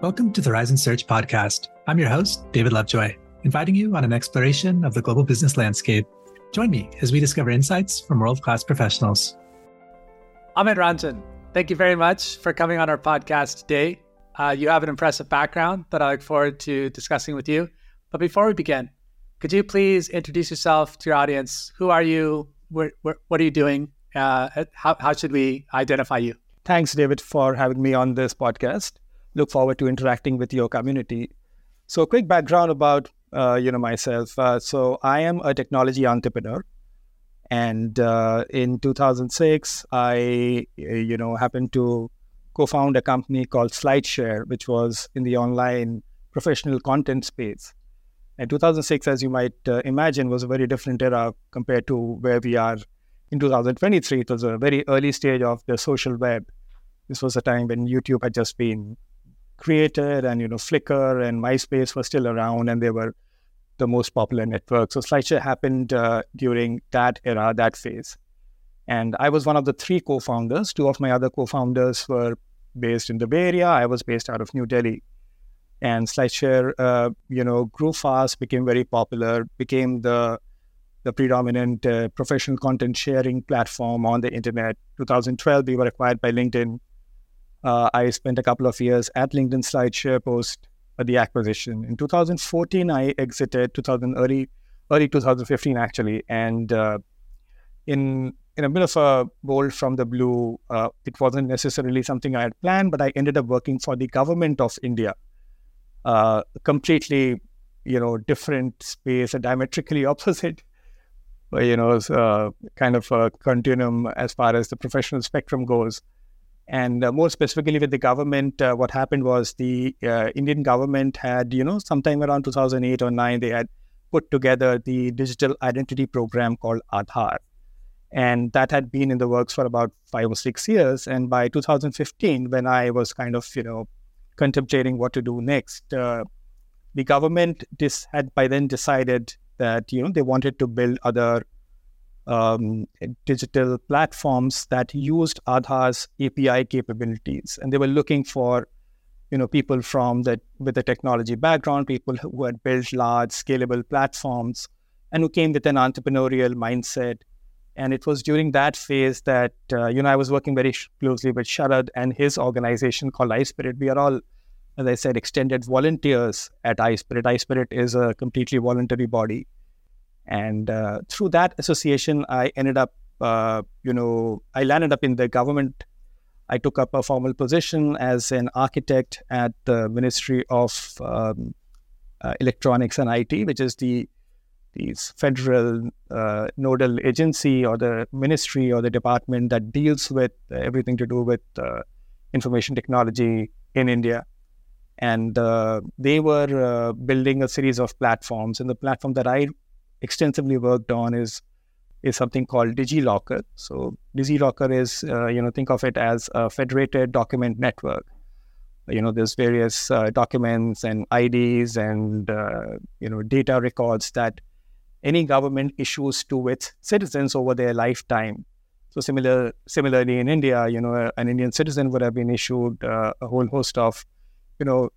Welcome to the Horizon Search podcast. I'm your host, David Lovejoy, inviting you on an exploration of the global business landscape. Join me as we discover insights from world class professionals. Amit Ranjan, thank you very much for coming on our podcast today. Uh, you have an impressive background that I look forward to discussing with you. But before we begin, could you please introduce yourself to your audience? Who are you? Where, where, what are you doing? Uh, how, how should we identify you? Thanks, David, for having me on this podcast look forward to interacting with your community. So, quick background about uh, you know myself. Uh, so, I am a technology entrepreneur, and uh, in 2006, I you know happened to co-found a company called SlideShare, which was in the online professional content space. And 2006, as you might uh, imagine, was a very different era compared to where we are in 2023. It was a very early stage of the social web. This was a time when YouTube had just been created and you know flickr and myspace were still around and they were the most popular network. So slideshare happened uh, during that era that phase. And i was one of the three co-founders. Two of my other co-founders were based in the bay area. I was based out of new delhi. And slideshare uh, you know grew fast became very popular became the the predominant uh, professional content sharing platform on the internet. 2012 we were acquired by linkedin uh, I spent a couple of years at LinkedIn SlideShare post uh, the acquisition. In 2014, I exited. 2000 early early 2015 actually, and uh, in in a bit of a bolt from the blue, uh, it wasn't necessarily something I had planned, but I ended up working for the government of India, uh, completely, you know, different space, a diametrically opposite you know, uh, kind of a continuum as far as the professional spectrum goes. And uh, more specifically with the government, uh, what happened was the uh, Indian government had, you know, sometime around 2008 or 9, they had put together the digital identity program called Aadhaar. And that had been in the works for about five or six years. And by 2015, when I was kind of, you know, contemplating what to do next, uh, the government dis- had by then decided that, you know, they wanted to build other um, digital platforms that used Aadhaar's API capabilities, and they were looking for, you know, people from the with a technology background, people who had built large, scalable platforms, and who came with an entrepreneurial mindset. And it was during that phase that uh, you know I was working very closely with Sharad and his organization called iSPIRT. We are all, as I said, extended volunteers at iSPIRT. iSPIRT is a completely voluntary body and uh, through that association, I ended up, uh, you know, I landed up in the government. I took up a formal position as an architect at the Ministry of um, uh, Electronics and IT, which is the federal uh, nodal agency or the ministry or the department that deals with everything to do with uh, information technology in India and uh, they were uh, building a series of platforms. And the platform that I extensively worked on is is something called DigiLocker. So DigiLocker is uh, you know think of it as a federated document network. You know there's various uh, documents and IDs and uh, you know data records that any government issues to its citizens over their lifetime. So similar similarly in India, you know an Indian citizen would have been issued uh, a whole host of you know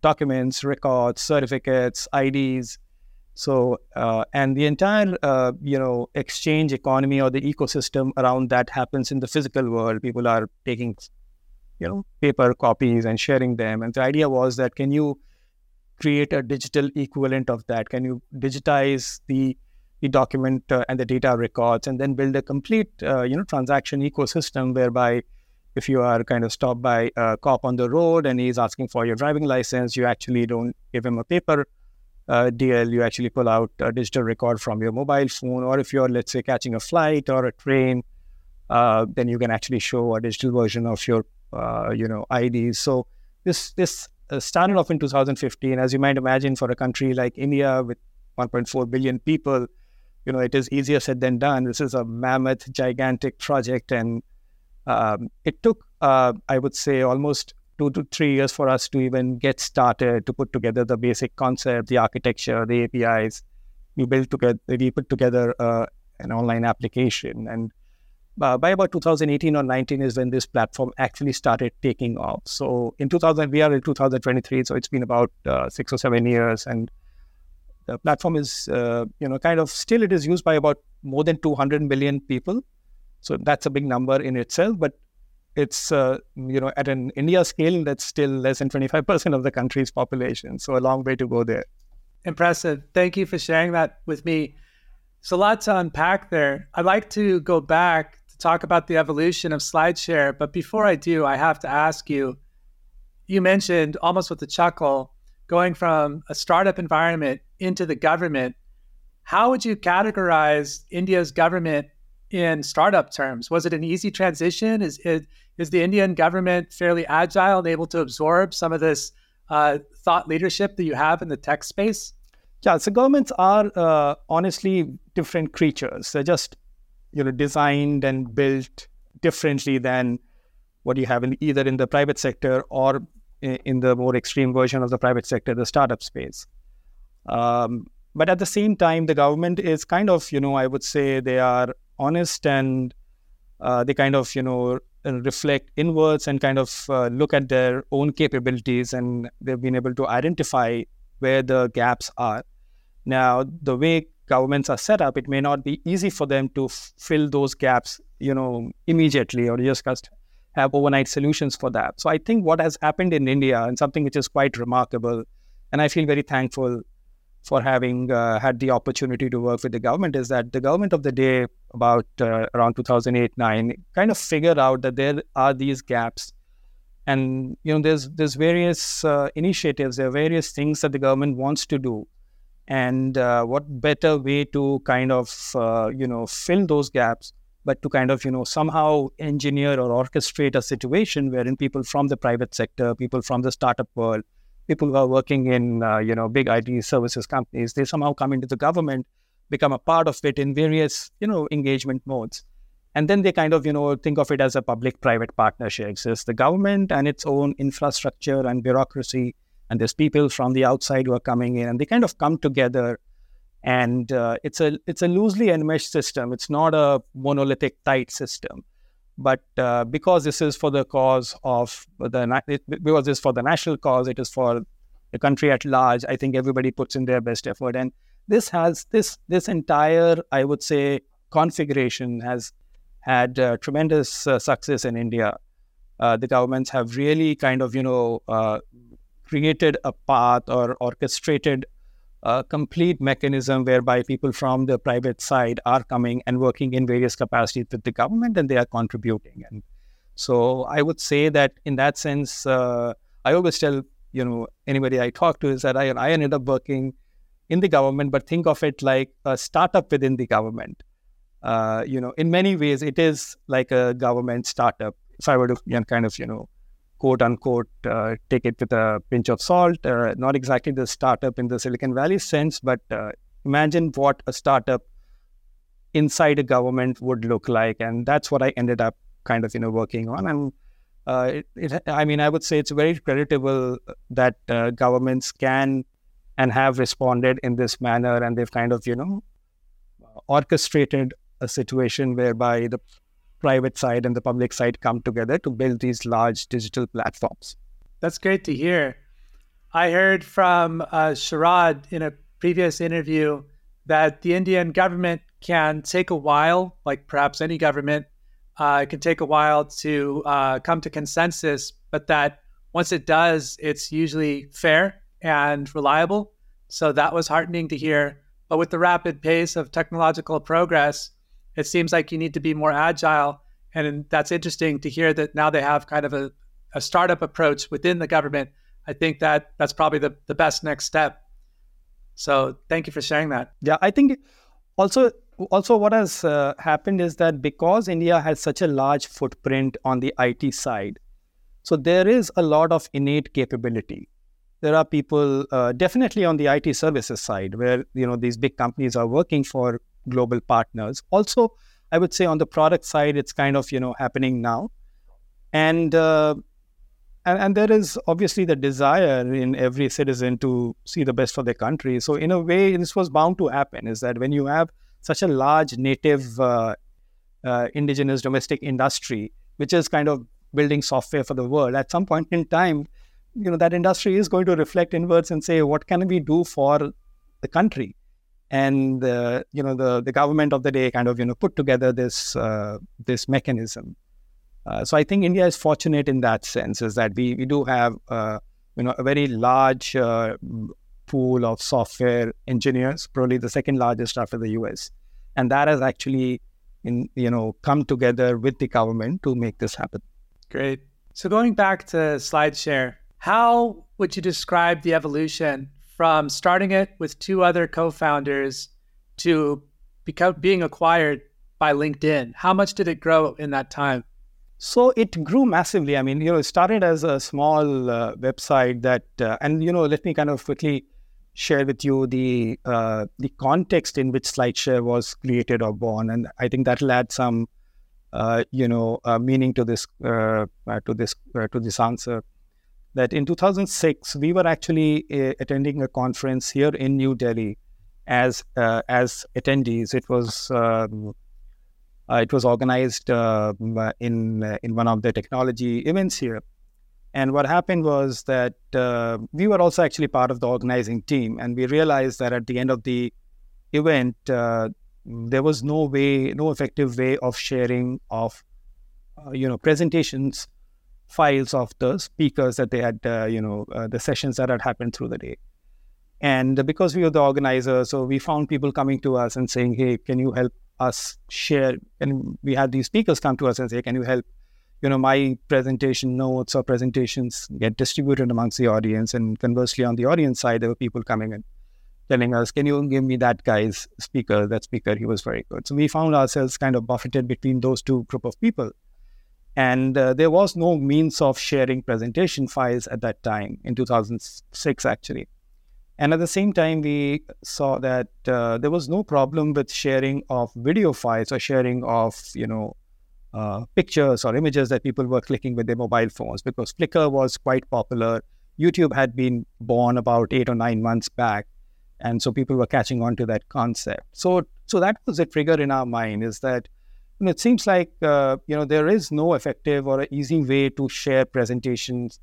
documents, records, certificates, IDs so, uh, and the entire, uh, you know, exchange economy or the ecosystem around that happens in the physical world. People are taking, you know, paper copies and sharing them. And the idea was that can you create a digital equivalent of that? Can you digitize the the document uh, and the data records, and then build a complete, uh, you know, transaction ecosystem whereby if you are kind of stopped by a cop on the road and he's asking for your driving license, you actually don't give him a paper uh, DL, you actually pull out a digital record from your mobile phone, or if you're, let's say, catching a flight or a train, uh, then you can actually show a digital version of your, uh, you know, IDs. So this this uh, started off in 2015, as you might imagine, for a country like India with 1.4 billion people. You know, it is easier said than done. This is a mammoth, gigantic project, and um, it took, uh, I would say, almost two to three years for us to even get started to put together the basic concept, the architecture, the APIs. We built together, we put together uh, an online application, and uh, by about 2018 or 19 is when this platform actually started taking off. So in 2000, we are in 2023, so it's been about uh, six or seven years, and the platform is, uh, you know, kind of still it is used by about more than 200 million people. So that's a big number in itself, but it's uh, you know at an India scale that's still less than 25% of the country's population. So a long way to go there. Impressive. Thank you for sharing that with me. So, a lot to unpack there. I'd like to go back to talk about the evolution of SlideShare. But before I do, I have to ask you you mentioned almost with a chuckle going from a startup environment into the government. How would you categorize India's government in startup terms? Was it an easy transition? Is, is, is the Indian government fairly agile and able to absorb some of this uh, thought leadership that you have in the tech space? Yeah, so governments are uh, honestly different creatures. They're just you know designed and built differently than what you have in either in the private sector or in the more extreme version of the private sector, the startup space. Um, but at the same time, the government is kind of you know I would say they are honest and uh, they kind of you know reflect inwards and kind of uh, look at their own capabilities and they've been able to identify where the gaps are. Now, the way governments are set up, it may not be easy for them to f- fill those gaps, you know, immediately or just have overnight solutions for that. So I think what has happened in India and something which is quite remarkable, and I feel very thankful for having uh, had the opportunity to work with the government is that the government of the day about uh, around 2008 9 kind of figured out that there are these gaps. And you know there's there's various uh, initiatives there are various things that the government wants to do. And uh, what better way to kind of uh, you know fill those gaps but to kind of you know somehow engineer or orchestrate a situation wherein people from the private sector people from the startup world people who are working in uh, you know big IT services companies they somehow come into the government become a part of it in various you know engagement modes. And then they kind of you know think of it as a public private partnership. It's the government and its own infrastructure and bureaucracy and there's people from the outside who are coming in and they kind of come together. And uh, it's a it's a loosely enmeshed system. It's not a monolithic tight system but uh, because this is for the cause of the because this is for the national cause it is for the country at large i think everybody puts in their best effort. And this has this this entire i would say configuration has had uh, tremendous uh, success in india. Uh, the governments have really kind of you know uh, created a path or orchestrated a complete mechanism whereby people from the private side are coming and working in various capacities with the government and they are contributing. And so I would say that in that sense, uh, I always tell you know anybody I talk to is that I, I ended up working in the government, but think of it like a startup within the government. Uh, you know, in many ways, it is like a government startup. If I were to you know, kind of you know quote unquote uh, take it with a pinch of salt. Uh, not exactly the startup in the Silicon Valley sense, but uh, imagine what a startup inside a government would look like, and that's what I ended up kind of you know working on. And uh, it, it, I mean, I would say it's very creditable that uh, governments can and have responded in this manner, and they've kind of you know orchestrated a situation whereby the private side and the public side come together to build these large digital platforms. That's great to hear. I heard from uh, Sharad in a previous interview that the Indian government can take a while, like perhaps any government, uh, it can take a while to uh, come to consensus, but that once it does, it's usually fair and reliable. So that was heartening to hear. But with the rapid pace of technological progress, it seems like you need to be more agile. And that's interesting to hear that now they have kind of a, a startup approach within the government. I think that that's probably the, the best next step. So thank you for sharing that. Yeah, I think also also what has uh, happened is that because India has such a large footprint on the IT side, so there is a lot of innate capability. There are people uh, definitely on the IT services side where you know these big companies are working for global partners. Also, I would say on the product side, it's kind of you know happening now, and uh, and, and there is obviously the desire in every citizen to see the best for their country. So in a way, this was bound to happen. Is that when you have such a large native uh, uh, indigenous domestic industry, which is kind of building software for the world. At some point in time, you know that industry is going to reflect inwards and say, what can we do for the country? And you know the the government of the day kind of you know put together this uh, this mechanism. Uh, so I think India is fortunate in that sense, is that we we do have uh, you know a very large uh, pool of software engineers, probably the second largest after the US, and that has actually in you know come together with the government to make this happen. Great. So going back to SlideShare, how would you describe the evolution from starting it with two other co-founders to become being acquired by LinkedIn? How much did it grow in that time? So it grew massively. I mean, you know, it started as a small uh, website that, uh, and you know, let me kind of quickly share with you the uh, the context in which SlideShare was created or born, and I think that'll add some, uh, you know, uh, meaning to this uh, to this to this answer that in 2006 we were actually uh, attending a conference here in New Delhi as uh, as attendees. It was um, uh, it was organized uh, in uh, in one of the technology events here. And what happened was that uh, we were also actually part of the organizing team, and we realized that at the end of the event, there was no way, no effective way of sharing of you know presentations files of the speakers that they had, uh, you know, uh, the sessions that had happened through the day. And because we were the organizer, so we found people coming to us and saying, "Hey, can you help us share?" And we had these speakers come to us and say, "Can you help?" You know, my presentation notes or presentations get distributed amongst the audience. And conversely, on the audience side, there were people coming in telling us, "Can you give me that guy's speaker? That speaker, he was very good." So we found ourselves kind of buffeted between those two group of people and uh, there was no means of sharing presentation files at that time in 2006, actually. And at the same time, we saw that uh, there was no problem with sharing of video files or sharing of, you know, uh, pictures or images that people were clicking with their mobile phones because Flickr was quite popular. YouTube had been born about eight or nine months back, and so people were catching on to that concept. So, so that was a trigger in our mind: is that you know, it seems like uh, you know there is no effective or easy way to share presentations,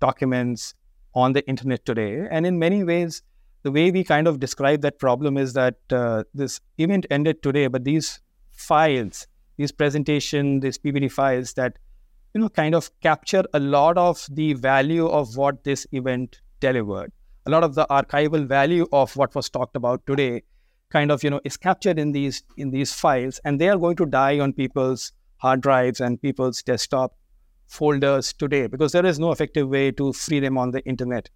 documents on the internet today. And in many ways, the way we kind of describe that problem is that uh, this event ended today, but these files, these presentation, these PPT files that you know kind of capture a lot of the value of what this event delivered, a lot of the archival value of what was talked about today kind of you know is captured in these in these files and they are going to die on people's hard drives and people's desktop folders today because there is no effective way to free them on the internet.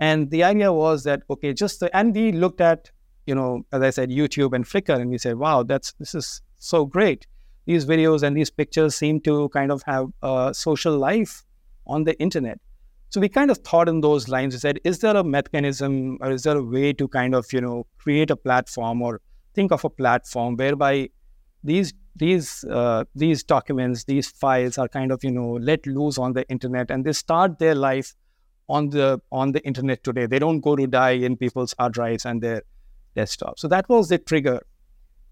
And the idea was that okay just the, and we looked at you know as i said youtube and flickr and we said wow that's this is so great. These videos and these pictures seem to kind of have a social life on the internet so we kind of thought in those lines. We said, is there a mechanism or is there a way to kind of, you know, create a platform or think of a platform whereby these these uh, these documents, these files are kind of, you know, let loose on the internet and they start their life on the on the internet today. They don't go to die in people's hard drives and their desktop. So that was the trigger.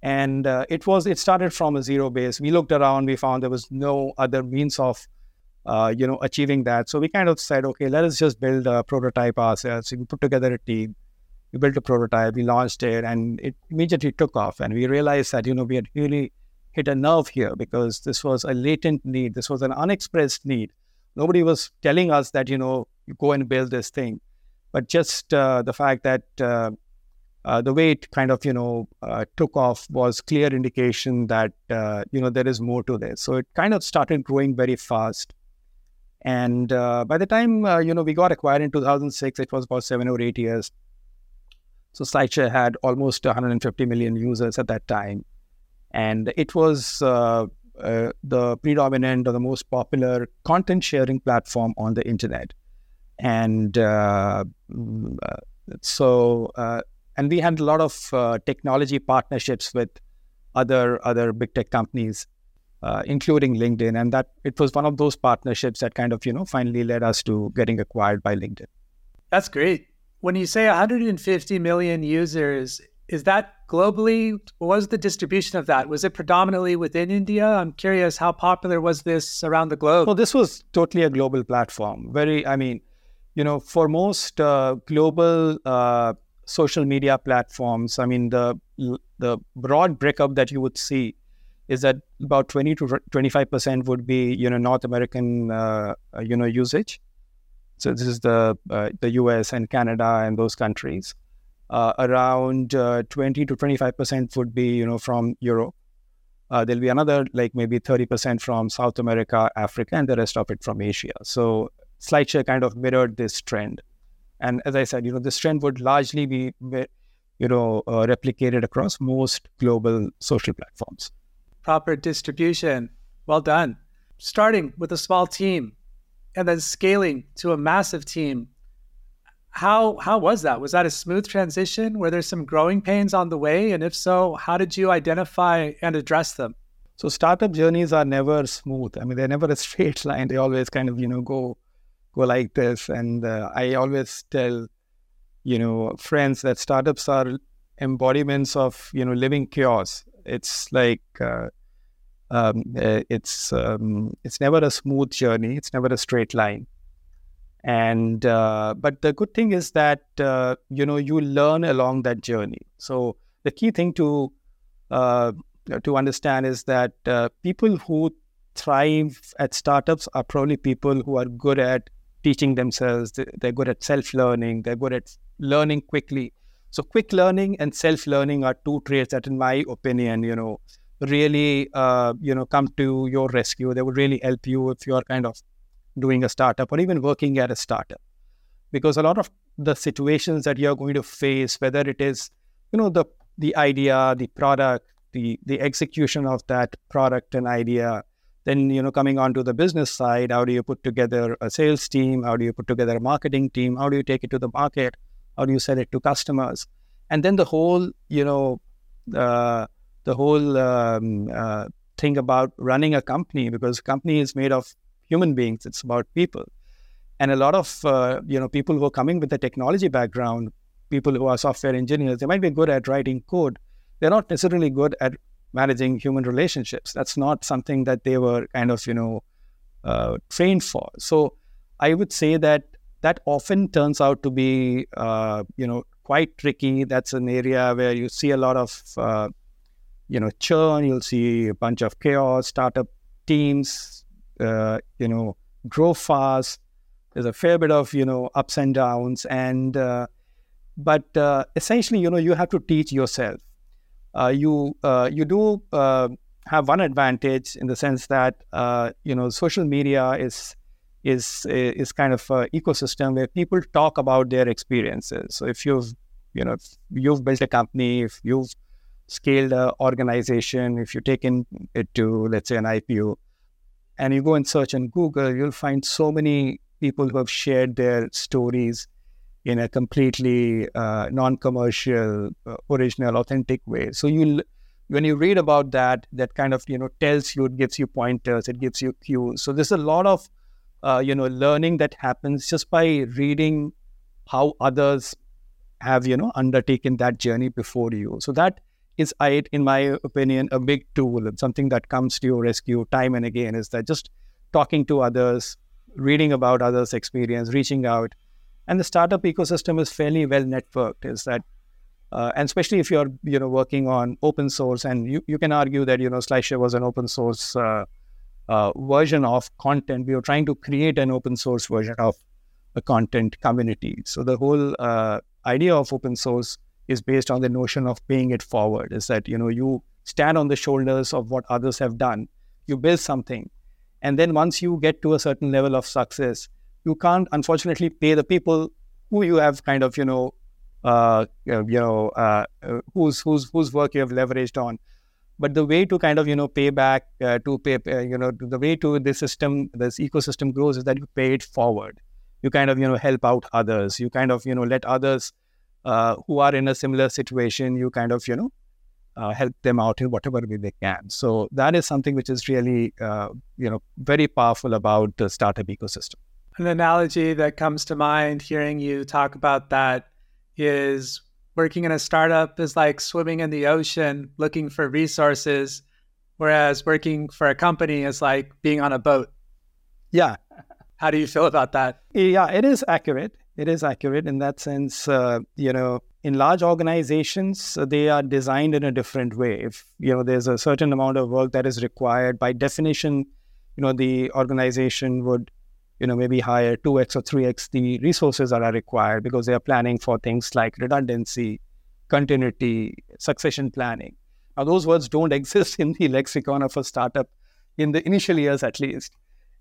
And uh, it was it started from a zero base. We looked around, we found there was no other means of uh, you know, achieving that. So we kind of said, okay, let us just build a prototype ourselves. So we put together a team, we built a prototype, we launched it, and it immediately took off. And we realized that, you know, we had really hit a nerve here because this was a latent need. This was an unexpressed need. Nobody was telling us that, you know, you go and build this thing. But just uh, the fact that uh, uh, the way it kind of, you know, uh, took off was clear indication that, uh, you know, there is more to this. So it kind of started growing very fast. And uh, by the time uh, you know we got acquired in 2006, it was about seven or eight years. So SlideShare had almost 150 million users at that time, and it was uh, uh the predominant or the most popular content sharing platform on the internet. And uh, mm, uh, so, and we had a lot of technology partnerships with other other big tech companies uh, including LinkedIn. And that it was one of those partnerships that kind of, you know, finally led us to getting acquired by LinkedIn. That's great. When you say 150 million users, is that globally? What was the distribution of that? Was it predominantly within India? I'm curious, how popular was this around the globe? Well, this was totally a global platform. Very, I mean, you know, for most uh, global uh, social media platforms, I mean, the the broad breakup that you would see is that about 20 to 25 percent would be you know North American uh, uh you know usage. So this is the uh, the U.S. and Canada and those countries. Uh, around uh, 20 to 25 percent would be you know from Europe. Uh, there'll be another like maybe 30 percent from South America, Africa, and the rest of it from Asia. So SlideShare kind of mirrored this trend. And as I said, you know, this trend would largely be, you know, replicated across most global social platforms. Proper distribution. Well done. Starting with a small team and then scaling to a massive team. How how was that? Was that a smooth transition? Were there some growing pains on the way? And if so, how did you identify and address them? So startup journeys are never smooth. I mean, they're never a straight line. They always kind of, you know, go go like this. And uh, I always tell, you know, friends that startups are embodiments of, you know, living chaos. It's like, uh, um, uh, it's um, it's never a smooth journey. It's never a straight line. And uh, but the good thing is that uh, you know you learn along that journey. So the key thing to uh, to understand is that people who thrive at startups are probably people who are good at teaching themselves. They're good at self learning. They're good at learning quickly. So, quick learning and self learning are two traits that, in my opinion, you know, really, uh, you know, come to your rescue. They would really help you if you're kind of doing a startup or even working at a startup, because a lot of the situations that you're going to face, whether it is, you know, the the idea, the product, the the execution of that product and idea, then, you know, coming on to the business side, how do you put together a sales team? How do you put together a marketing team? How do you take it to the market? How do you sell it to customers? And then the whole, you know, uh, the whole um, uh, thing about running a company, because company is made of human beings. It's about people. And a lot of, uh, you know, people who are coming with a technology background, people who are software engineers, they might be good at writing code. They're not necessarily good at managing human relationships. That's not something that they were kind of, you know, uh, trained for. So I would say that that often turns out to be, uh, you know, quite tricky. That's an area where you see a lot of, uh, you know, churn. You'll see a bunch of chaos. Startup teams, uh, you know, grow fast. There's a fair bit of, you know, ups and downs. And uh, but uh, essentially, you know, you have to teach yourself uh, you you do have one advantage in the sense that you know social media is is is kind of an ecosystem where people talk about their experiences. So if you've you know you've built a company, if you've scaled an organization, if you've taken it to let's say an IPO, and you go and search on Google, you'll find so many people who have shared their stories in a completely uh, non-commercial, uh, original, authentic way. So you, when you read about that, that kind of you know tells you, it gives you pointers, it gives you cues. So there's a lot of uh, you know learning that happens just by reading how others have you know undertaken that journey before you. So that is, I, in my opinion, a big tool and something that comes to your rescue time and again. Is that just talking to others, reading about others' experience, reaching out and the startup ecosystem is fairly well networked. Is that uh, and especially if you're you know working on open source, and you, you can argue that you know SlideShare was an open source uh, uh, version of content. We were trying to create an open source version of a content community. So the whole uh, idea of open source is based on the notion of paying it forward. Is that you know you stand on the shoulders of what others have done. You build something, and then once you get to a certain level of success, you can't unfortunately pay the people who you have kind of you know uh, you know uh, whose whose whose work you have leveraged on but the way to kind of you know pay back uh, to pay uh, you know the way to this system this ecosystem grows is that you pay it forward. You kind of you know help out others. You kind of you know let others uh, who are in a similar situation you kind of you know help them out in whatever way they can. So that is something which is really you know very powerful about the startup ecosystem. An analogy that comes to mind hearing you talk about that is working in a startup is like swimming in the ocean looking for resources, whereas working for a company is like being on a boat. Yeah. How do you feel about that? Yeah, it is accurate. It is accurate in that sense. Uh, you know, in large organizations, uh, they are designed in a different way. If you know, there's a certain amount of work that is required by definition. You know, the organization would you know, maybe hire 2x or 3x the resources that are required because they are planning for things like redundancy, continuity, succession planning. Now, those words don't exist in the lexicon of a startup in the initial years, at least.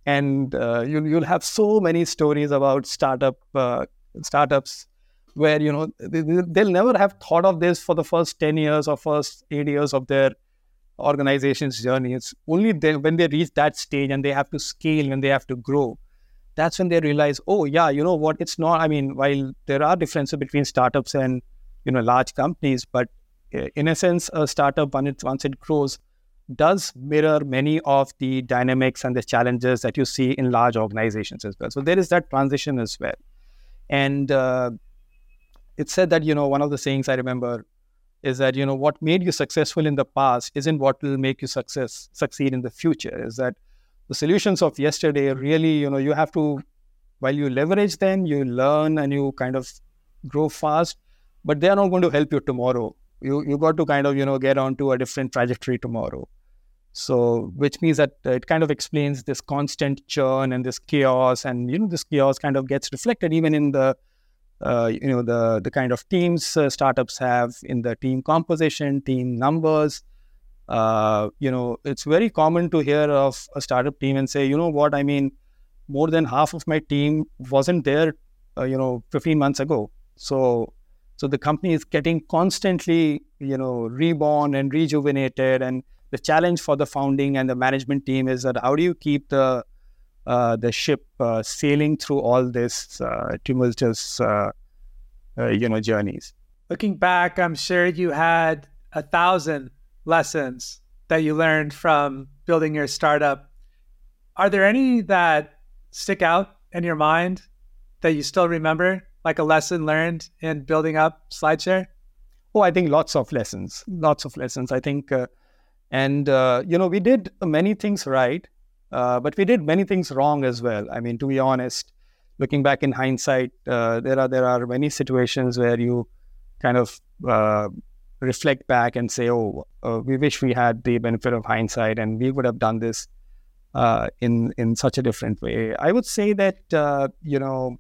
And uh, you'll, you'll have so many stories about startup uh, startups where you know they, they'll never have thought of this for the first 10 years or first 8 years of their organization's journey. It's only they, when they reach that stage and they have to scale and they have to grow that's when they realize, oh yeah, you know what? It's not. I mean, while there are differences between startups and you know large companies, but eh, in a sense, a startup when it once it grows does mirror many of the dynamics and the challenges that you see in large organizations as well. So there is that transition as well, and uh, it said that you know one of the sayings I remember is that you know what made you successful in the past isn't what will make you success succeed in the future. Is that the solutions of yesterday really, you know, you have to, while you leverage them, you learn and you kind of grow fast, but they are not going to help you tomorrow. You you got to kind of you know get onto a different trajectory tomorrow. So, which means that it kind of explains this constant churn and this chaos, and you know this chaos kind of gets reflected even in the uh, you know the the kind of teams uh, startups have in the team composition, team numbers, uh, you know, it's very common to hear of a startup team and say, you know what, I mean, more than half of my team wasn't there, uh, you know, 15 months ago. So, so the company is getting constantly, you know, reborn and rejuvenated. And the challenge for the founding and the management team is that how do you keep the uh, the ship uh, sailing through all this uh, tumultuous, uh, you know, journeys. Looking back, I'm sure you had a thousand lessons that you learned from building your startup. Are there any that stick out in your mind that you still remember, like a lesson learned in building up SlideShare? Oh, I think lots of lessons, lots of lessons. I think, uh, and uh, you know, we did many things right, uh, but we did many things wrong as well. I mean, to be honest, looking back in hindsight, uh, there are there are many situations where you kind of uh, reflect back and say, oh, uh, we wish we had the benefit of hindsight and we would have done this uh, in in such a different way. I would say that uh, you know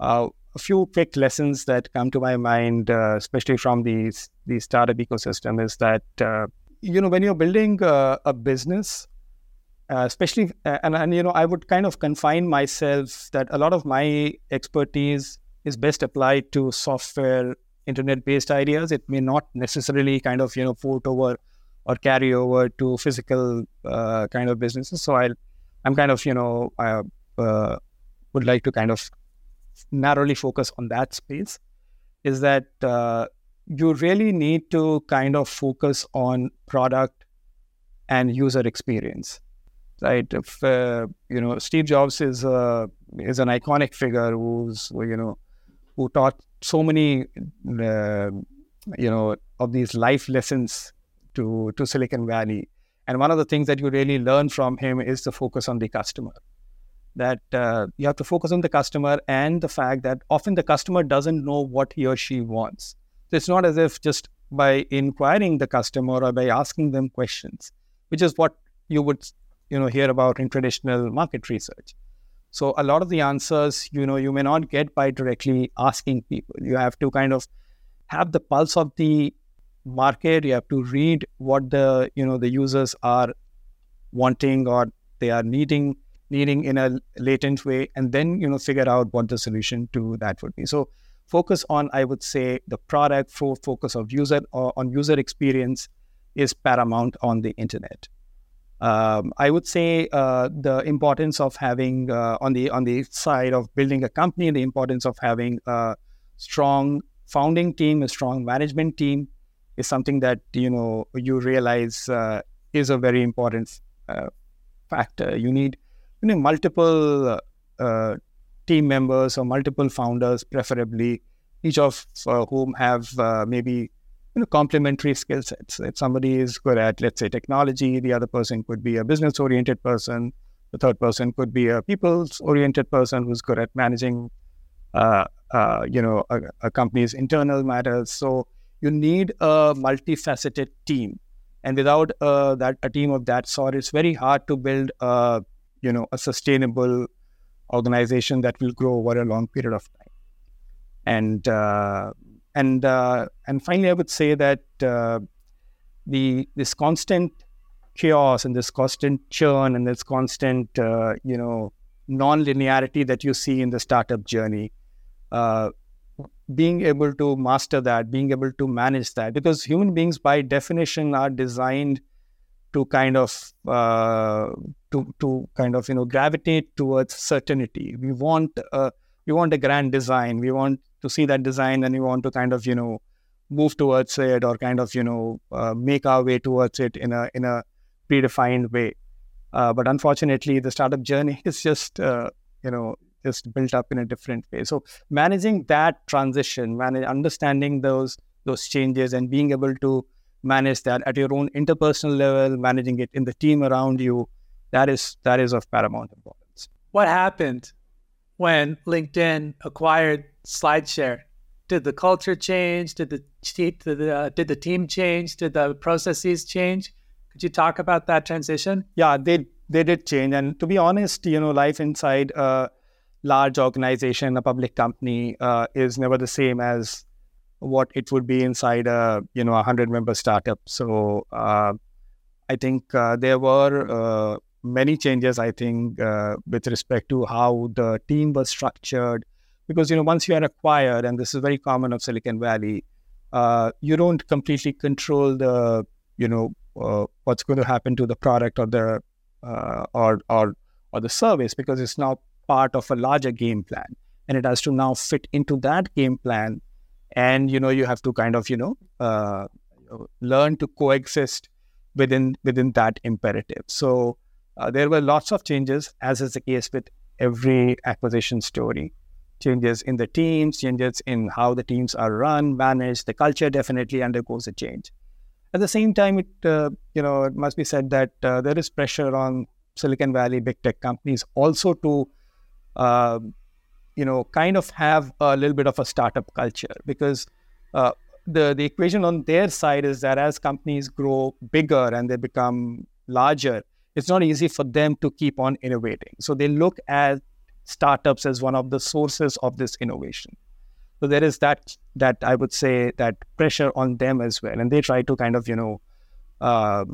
uh, a few quick lessons that come to my mind, uh, especially from the the startup ecosystem, is that uh, you know when you're building a business. especially and, and you know i would kind of confine myself that a lot of my expertise is best applied to software internet based ideas it may not necessarily kind of you know port over or carry over to physical uh, kind of businesses. So i i'm kind of you know i uh, would like to kind of narrowly focus on that space is that uh, you really need to kind of focus on product and user experience right? If uh, you know steve jobs is uh, is an iconic figure who's you know who taught so many, uh, you know, of these life lessons to to Silicon Valley. And one of the things that you really learn from him is the focus on the customer. That uh, you have to focus on the customer and the fact that often the customer doesn't know what he or she wants. So it's not as if just by inquiring the customer or by asking them questions, which is what you would you know hear about in traditional market research. So a lot of the answers, you know, you may not get by directly asking people. You have to kind of have the pulse of the market. You have to read what the you know the users are wanting or they are needing needing in a latent way, and then you know figure out what the solution to that would be. So focus on, I would say, the product. Focus of user or on user experience is paramount on the internet. Um, I would say uh, the importance of having uh, on the on the side of building a company, the importance of having a strong founding team, a strong management team, is something that you know you realize uh, is a very important uh, factor. You need you know multiple uh, team members or multiple founders, preferably each of uh, whom have maybe you know complementary skill sets. If somebody is good at, let's say, technology, the other person could be a business oriented person. The third person could be a people's oriented person who's good at managing, uh, uh, you know, a, a, company's internal matters. So you need a multifaceted team, and without uh, that a team of that sort, it's very hard to build a, you know, a sustainable organization that will grow over a long period of time. And uh, and uh, and finally, I would say that uh, the this constant chaos and this constant churn and this constant uh, you know non-linearity that you see in the startup journey, uh, being able to master that, being able to manage that, because human beings by definition are designed to kind of uh, to to kind of you know gravitate towards certainty. We want we want a grand design. We want to see that design and we want to kind of you know move towards it or kind of you know uh, make our way towards it in a in a predefined way. Uh, but unfortunately the startup journey is just uh, you know just built up in a different way. So managing that transition manage understanding those those changes and being able to manage that at your own interpersonal level managing it in the team around you that is that is of paramount importance. What happened when linkedin acquired SlideShare? Did the culture change? Did the did the, uh, did the team change? Did the processes change? Could you talk about that transition? Yeah, they they did change. And to be honest, you know, life inside a large organization, a public company, uh, is never the same as what it would be inside a you know a hundred member startup. So uh, I think uh, there were uh, many changes. I think uh, with respect to how the team was structured, because you know once you are acquired, and this is very common of Silicon Valley, uh, you don't completely control the you know uh, what's going to happen to the product or the uh, or or or the service because it's now part of a larger game plan, and it has to now fit into that game plan, and you know you have to kind of you know uh, learn to coexist within within that imperative. So uh, there were lots of changes, as is the case with every acquisition story changes in the teams, changes in how the teams are run, managed. The culture definitely undergoes a change. At the same time, it uh, you know it must be said that uh, there is pressure on Silicon Valley big tech companies also to uh, you know kind of have a little bit of a startup culture because uh, the the equation on their side is that as companies grow bigger and they become larger, it's not easy for them to keep on innovating. So they look at startups as one of the sources of this innovation. So there is that that I would say that pressure on them as well, and they try to kind of you know, uh,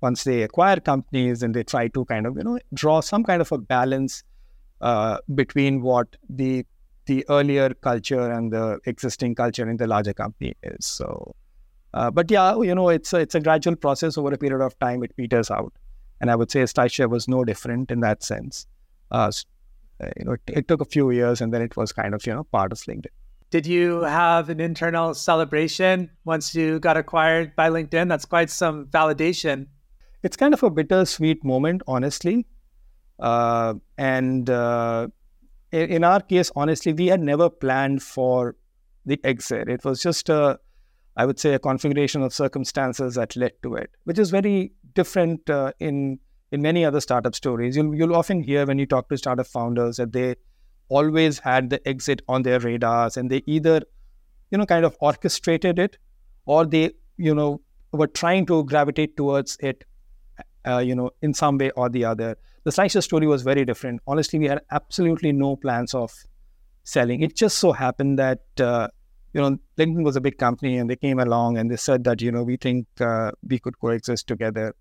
once they acquire companies, and they try to kind of you know draw some kind of a balance uh, between what the the earlier culture and the existing culture in the larger company is. So, uh, but yeah, you know, it's a, it's a gradual process over a period of time. It peters out, and I would say SlideShare was no different in that sense. Uh, you know, it, it, took a few years and then it was kind of, you know, part of LinkedIn. Did you have an internal celebration once you got acquired by LinkedIn? That's quite some validation. It's kind of a bittersweet moment, honestly. Uh, and uh, in, our case, honestly, we had never planned for the exit. It was just a, I would say, a configuration of circumstances that led to it, which is very different uh, in in many other startup stories, you'll, you'll often hear when you talk to startup founders that they always had the exit on their radars and they either, you know, kind of orchestrated it or they, you know, were trying to gravitate towards it, uh, you know, in some way or the other. The SlideShare story was very different. Honestly, we had absolutely no plans of selling. It just so happened that, uh, you know, LinkedIn was a big company and they came along and they said that, you know, we think uh, we could coexist together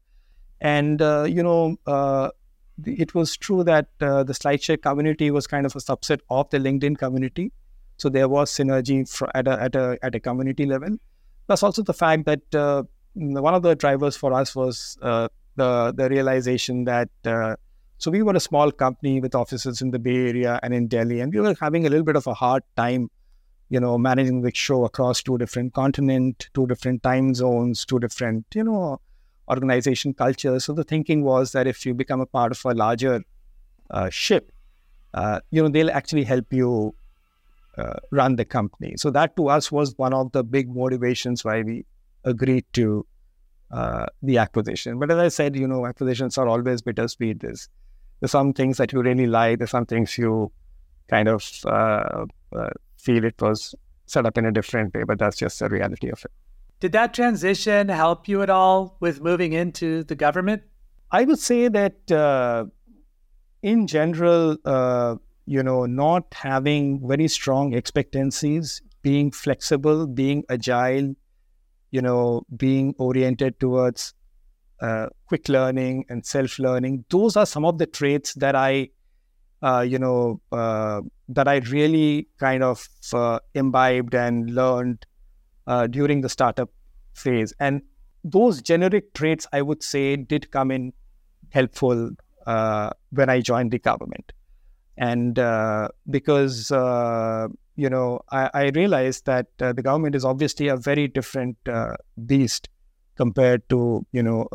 and, uh, you know, uh, it was true that uh, the SlideShare community was kind of a subset of the LinkedIn community. So there was synergy at, a, at, a, at a community level. Plus, also the fact that uh, one of the drivers for us was uh, the, the realization that uh, so we were a small company with offices in the Bay Area and in Delhi, and we were having a little bit of a hard time, you know, managing the show across two different continents, two different time zones, two different, you know, organization culture. So the thinking was that if you become a part of a larger uh, ship, uh, you know, they'll actually help you uh, run the company. So that to us was one of the big motivations why we agreed to uh, the acquisition. But as I said, you know, acquisitions are always bittersweet. There's, there's some things that you really like. There's some things you kind of uh, uh, feel it was set up in a different way, but that's just the reality of it. Did that transition help you at all with moving into the government? I would say that uh, in general, uh, you know, not having very strong expectancies, being flexible, being agile, you know, being oriented towards uh, quick learning and self learning, those are some of the traits that I, uh, you know, uh, that I really kind of uh, imbibed and learned uh, during the startup phase. And those generic traits, I would say, did come in helpful uh, when I joined the government. And uh, because, uh, you know, I, I, realized that uh, the government is obviously a very different uh, beast compared to, you know,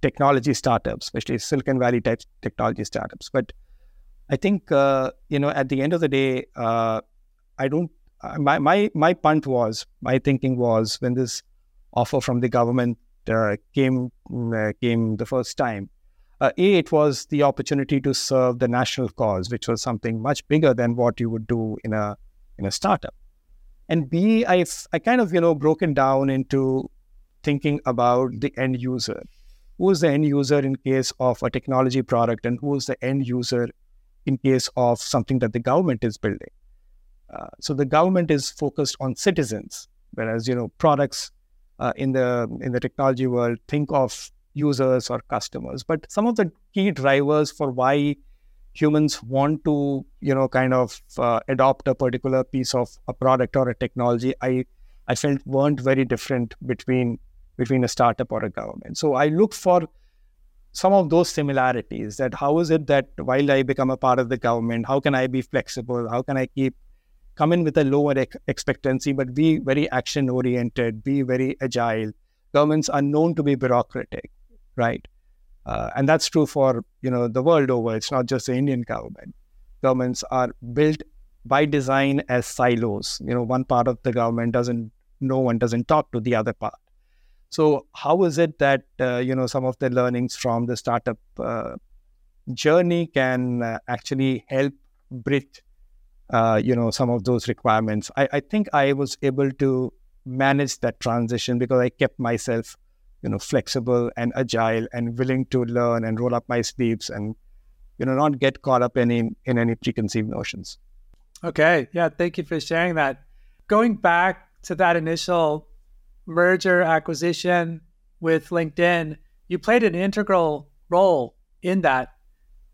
technology startups, especially Silicon Valley type technology startups. But I think, you know, at the end of the day, I don't, my, my, my punt was, my thinking was when this offer from the government uh, came uh, came the first time. Uh, a, it was the opportunity to serve the national cause, which was something much bigger than what you would do in a in a startup. And B, I I kind of you know broken down into thinking about the end user. Who is the end user in case of a technology product, and who is the end user in case of something that the government is building? Uh, so the government is focused on citizens, whereas you know products uh, in the in the technology world think of users or customers. But some of the key drivers for why humans want to you know kind of uh, adopt a particular piece of a product or a technology i i felt weren't very different between between a startup or a government. So i looked for some of those similarities that how is it that while i become a part of the government how can i be flexible? How can i keep come in with a lower ex- expectancy, but be very action oriented, be very agile. Governments are known to be bureaucratic, right? Uh, and that's true for you know the world over. It's not just the Indian government. Governments are built by design as silos. You know, one part of the government doesn't know one doesn't talk to the other part. So how is it that uh, you know some of the learnings from the startup uh, journey can uh, actually help bridge uh, you know, some of those requirements. I, I think I was able to manage that transition because I kept myself, you know, flexible and agile and willing to learn and roll up my sleeves and, you know, not get caught up in in, in any preconceived notions. Okay. Yeah. Thank you for sharing that. Going back to that initial merger acquisition with LinkedIn, you played an integral role in that.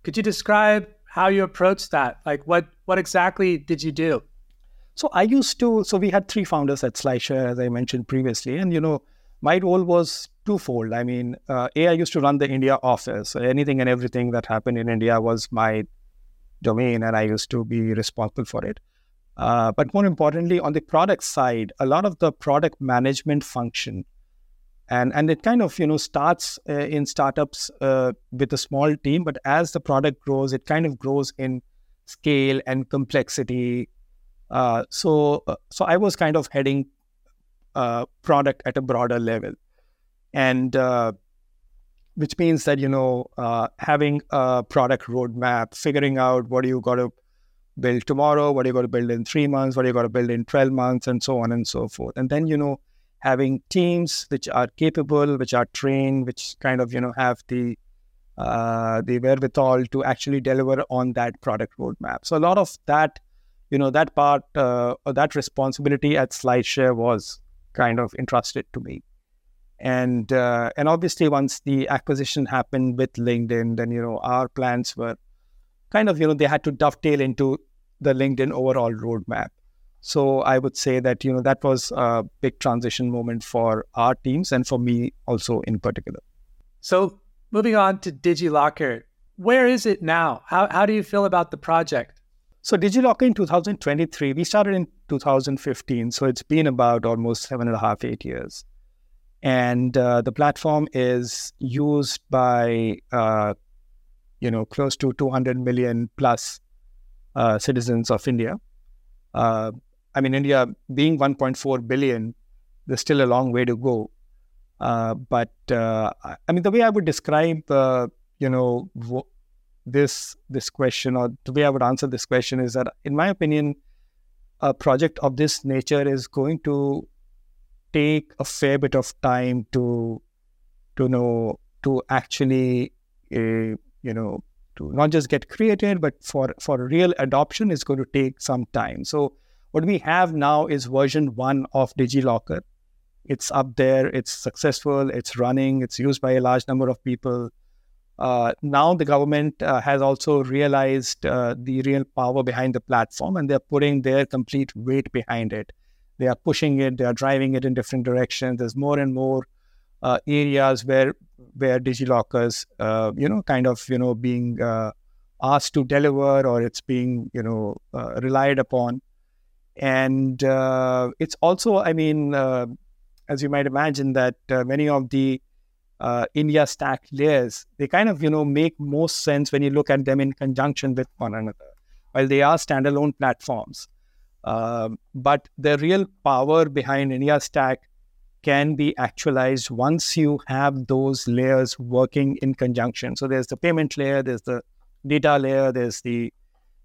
Could you describe how you approached that? Like what what exactly did you do? So I used to so we had three founders at SlideShare, as I mentioned previously, and you know my role was twofold. I mean, uh, a I used to run the India office. So anything and everything that happened in India was my domain, and I used to be responsible for it. Uh, but more importantly, on the product side, a lot of the product management function and and it kind of you know starts uh, in startups uh, with a small team but as the product grows it kind of grows in scale and complexity. Uh, so uh, so i was kind of heading uh, product at a broader level. And uh, which means that you know having a product roadmap figuring out what you got to build tomorrow what you got to build in three months what you got to build in 12 months and so on and so forth. And then you know having teams which are capable, which are trained, which kind of you know have the uh, the wherewithal to actually deliver on that product roadmap. So a lot of that, you know, that part uh, or that responsibility at SlideShare was kind of entrusted to me. And uh, and obviously, once the acquisition happened with LinkedIn, then you know our plans were kind of you know they had to dovetail into the LinkedIn overall roadmap. So I would say that you know that was a big transition moment for our teams and for me also in particular. So moving on to DigiLocker, where is it now? How how do you feel about the project? So DigiLocker in 2023, we started in 2015, so it's been about almost seven and a half, eight years, and uh, the platform is used by uh, you know close to 200 million plus uh, citizens of India Uh, I mean, India being 1.4 billion, there's still a long way to go. Uh, but uh, I mean, the way I would describe, uh, you know, this this question, or the way I would answer this question is that, in my opinion, a project of this nature is going to take a fair bit of time to to know to actually uh, you know to not just get created but for for real adoption is going to take some time so what we have now is version 1 of digilocker. It's up there it's successful it's running it's used by a large number of people. Uh, now the government uh, has also realized uh, the real power behind the platform and they're putting their complete weight behind it. They are pushing it they are driving it in different directions. There's more and more uh, areas where where digilockers uh, you know kind of you know being uh, asked to deliver or it's being you know relied upon and it's also i mean as you might imagine that many of the uh, India stack layers, they kind of you know make most sense when you look at them in conjunction with one another. While they are standalone platforms, uh, but the real power behind India stack can be actualized once you have those layers working in conjunction. So there's the payment layer, there's the data layer, there's the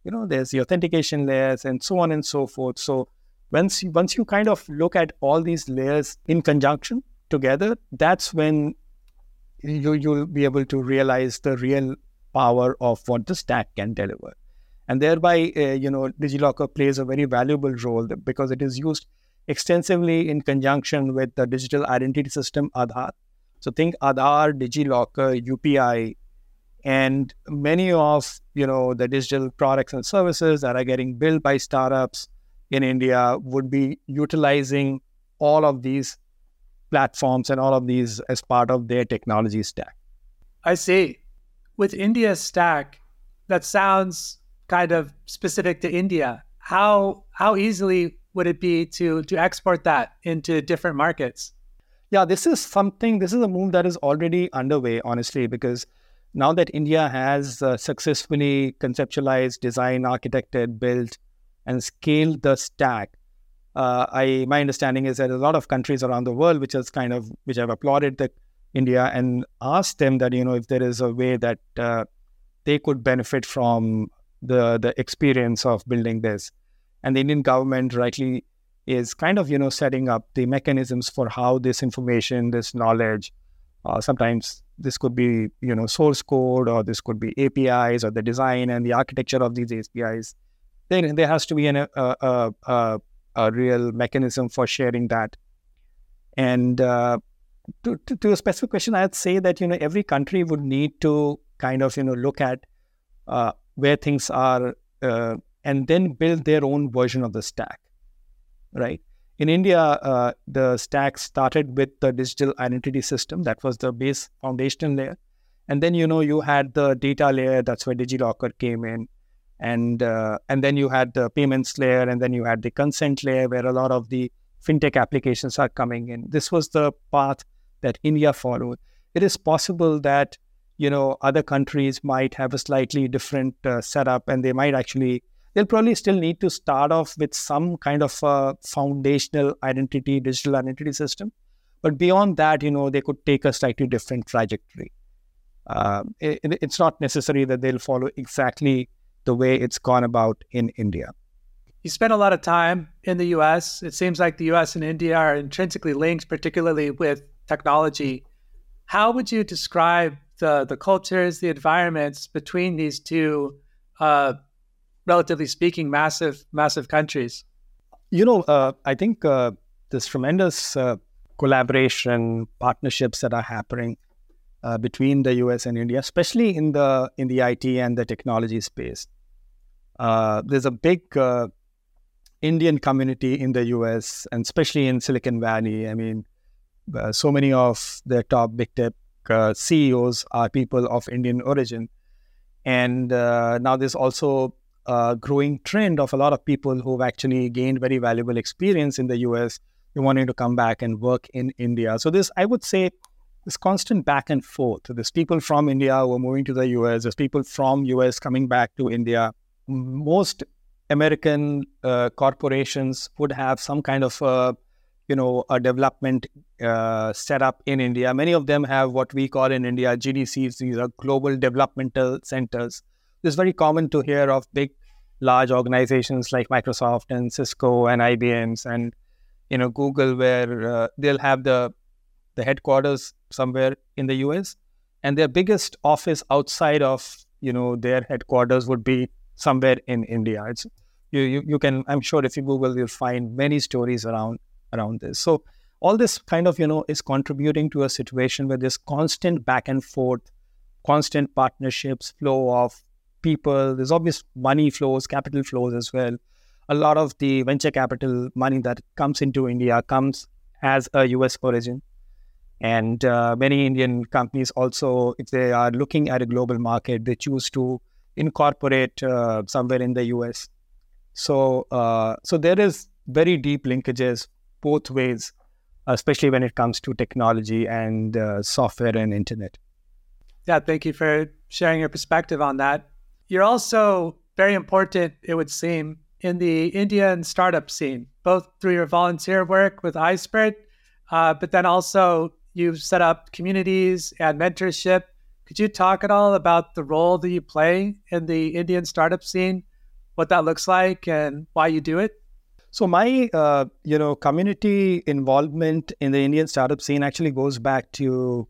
you know there's the authentication layers, and so on and so forth. So once you, once you kind of look at all these layers in conjunction together, that's when you you'll be able to realize the real power of what the stack can deliver and thereby uh, you know digilocker plays a very valuable role because it is used extensively in conjunction with the digital identity system aadhaar so think aadhaar digilocker upi and many of you know the digital products and services that are getting built by startups in india would be utilizing all of these platforms and all of these as part of their technology stack. I see. With India's stack, that sounds kind of specific to India. How how easily would it be to to export that into different markets? Yeah, this is something. This is a move that is already underway, honestly, because now that India has uh, successfully conceptualized, designed, architected, built, and scaled the stack, uh, I my understanding is that a lot of countries around the world which has kind of which have applauded the India and asked them that you know if there is a way that uh, they could benefit from the the experience of building this, and the Indian government rightly is kind of you know setting up the mechanisms for how this information, this knowledge, uh, sometimes this could be you know source code or this could be APIs or the design and the architecture of these APIs. Then there has to be an, a, a, a a real mechanism for sharing that. And uh, to, to, to, a specific question, I'd say that you know every country would need to kind of you know look at uh, where things are uh, and then build their own version of the stack, right? In India, uh, the stack started with the digital identity system. That was the base foundation layer. And then, you know, you had the data layer. That's where DigiLocker came in and uh, and then you had the payments layer and then you had the consent layer where a lot of the fintech applications are coming in this was the path that india followed it is possible that you know other countries might have a slightly different uh, setup and they might actually they'll probably still need to start off with some kind of a foundational identity digital identity system but beyond that you know they could take a slightly different trajectory uh, it, it's not necessary that they'll follow exactly the way it's gone about in India. You spent a lot of time in the US. It seems like the US and India are intrinsically linked, particularly with technology. How would you describe the, the cultures, the environments between these two, uh, relatively speaking, massive, massive countries? You know, uh, I think uh, this tremendous uh, collaboration, partnerships that are happening uh, between the US and India, especially in the in the IT and the technology space. Uh, there's a big uh, Indian community in the US and especially in Silicon Valley. I mean, so many of the top big tech CEOs are people of Indian origin. And now there's also a growing trend of a lot of people who've actually gained very valuable experience in the US, wanting to come back and work in India. So this, I would say, this constant back and forth. There's people from India who are moving to the US. There's people from US coming back to India most American uh, corporations would have some kind of uh, you know a development uh, set up in India. Many of them have what we call in India GDCs. These are global developmental centers. It's very common to hear of big, large organizations like Microsoft and Cisco and IBM's and you know Google, where uh, they'll have the the headquarters somewhere in the US, and their biggest office outside of you know their headquarters would be somewhere in India. It's you, you, you can I'm sure if you Google you'll find many stories around around this. So all this kind of you know is contributing to a situation where there's constant back and forth, constant partnerships, flow of people. There's obvious money flows, capital flows as well. A lot of the venture capital money that comes into India comes as a US origin. And uh, many Indian companies also, if they are looking at a global market, they choose to incorporate uh, somewhere in the US. So, uh, so there is very deep linkages both ways, especially when it comes to technology and uh, software and internet. Yeah, thank you for sharing your perspective on that. You're also very important, it would seem, in the Indian startup scene, both through your volunteer work with iSPIRT, uh, but then also you've set up communities and mentorship. Could you talk at all about the role that you play in the Indian startup scene, what that looks like, and why you do it? So my, uh, you know, community involvement in the Indian startup scene actually goes back to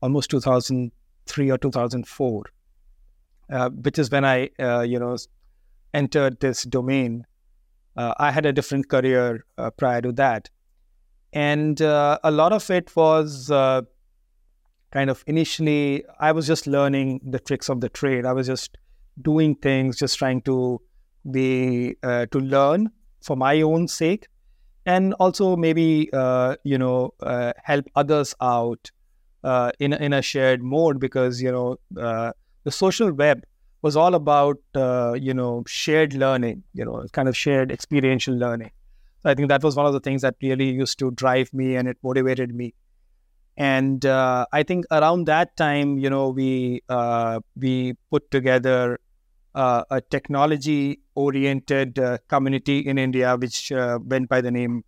almost 2003 or 2004, uh, which is when I, uh, you know, entered this domain. Uh, I had a different career uh, prior to that, and a lot of it was kind of initially I was just learning the tricks of the trade. I was just doing things, just trying to be to learn for my own sake and also maybe uh, you know uh, help others out uh, in in a shared mode because you know the social web was all about uh, you know shared learning you know kind of shared experiential learning so i think that was one of the things that really used to drive me and it motivated me and uh, i think around that time you know we we put together uh, a technology oriented uh, community in India, which uh, went by the name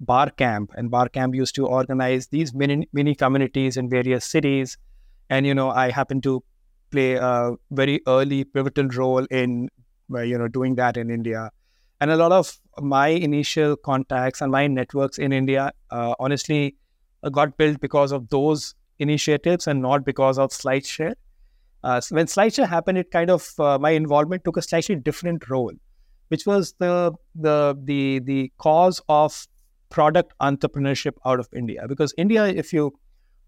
Barcamp. And Barcamp used to organize these mini, mini communities in various cities. And, you know, I happened to play a very early pivotal role in, uh, you know, doing that in India. And a lot of my initial contacts and my networks in India, uh, honestly, uh, got built because of those initiatives and not because of SlideShare. Uh, so when SlideShare happened, it kind of uh, my involvement took a slightly different role, which was the the the the cause of product entrepreneurship out of India. Because India, if you,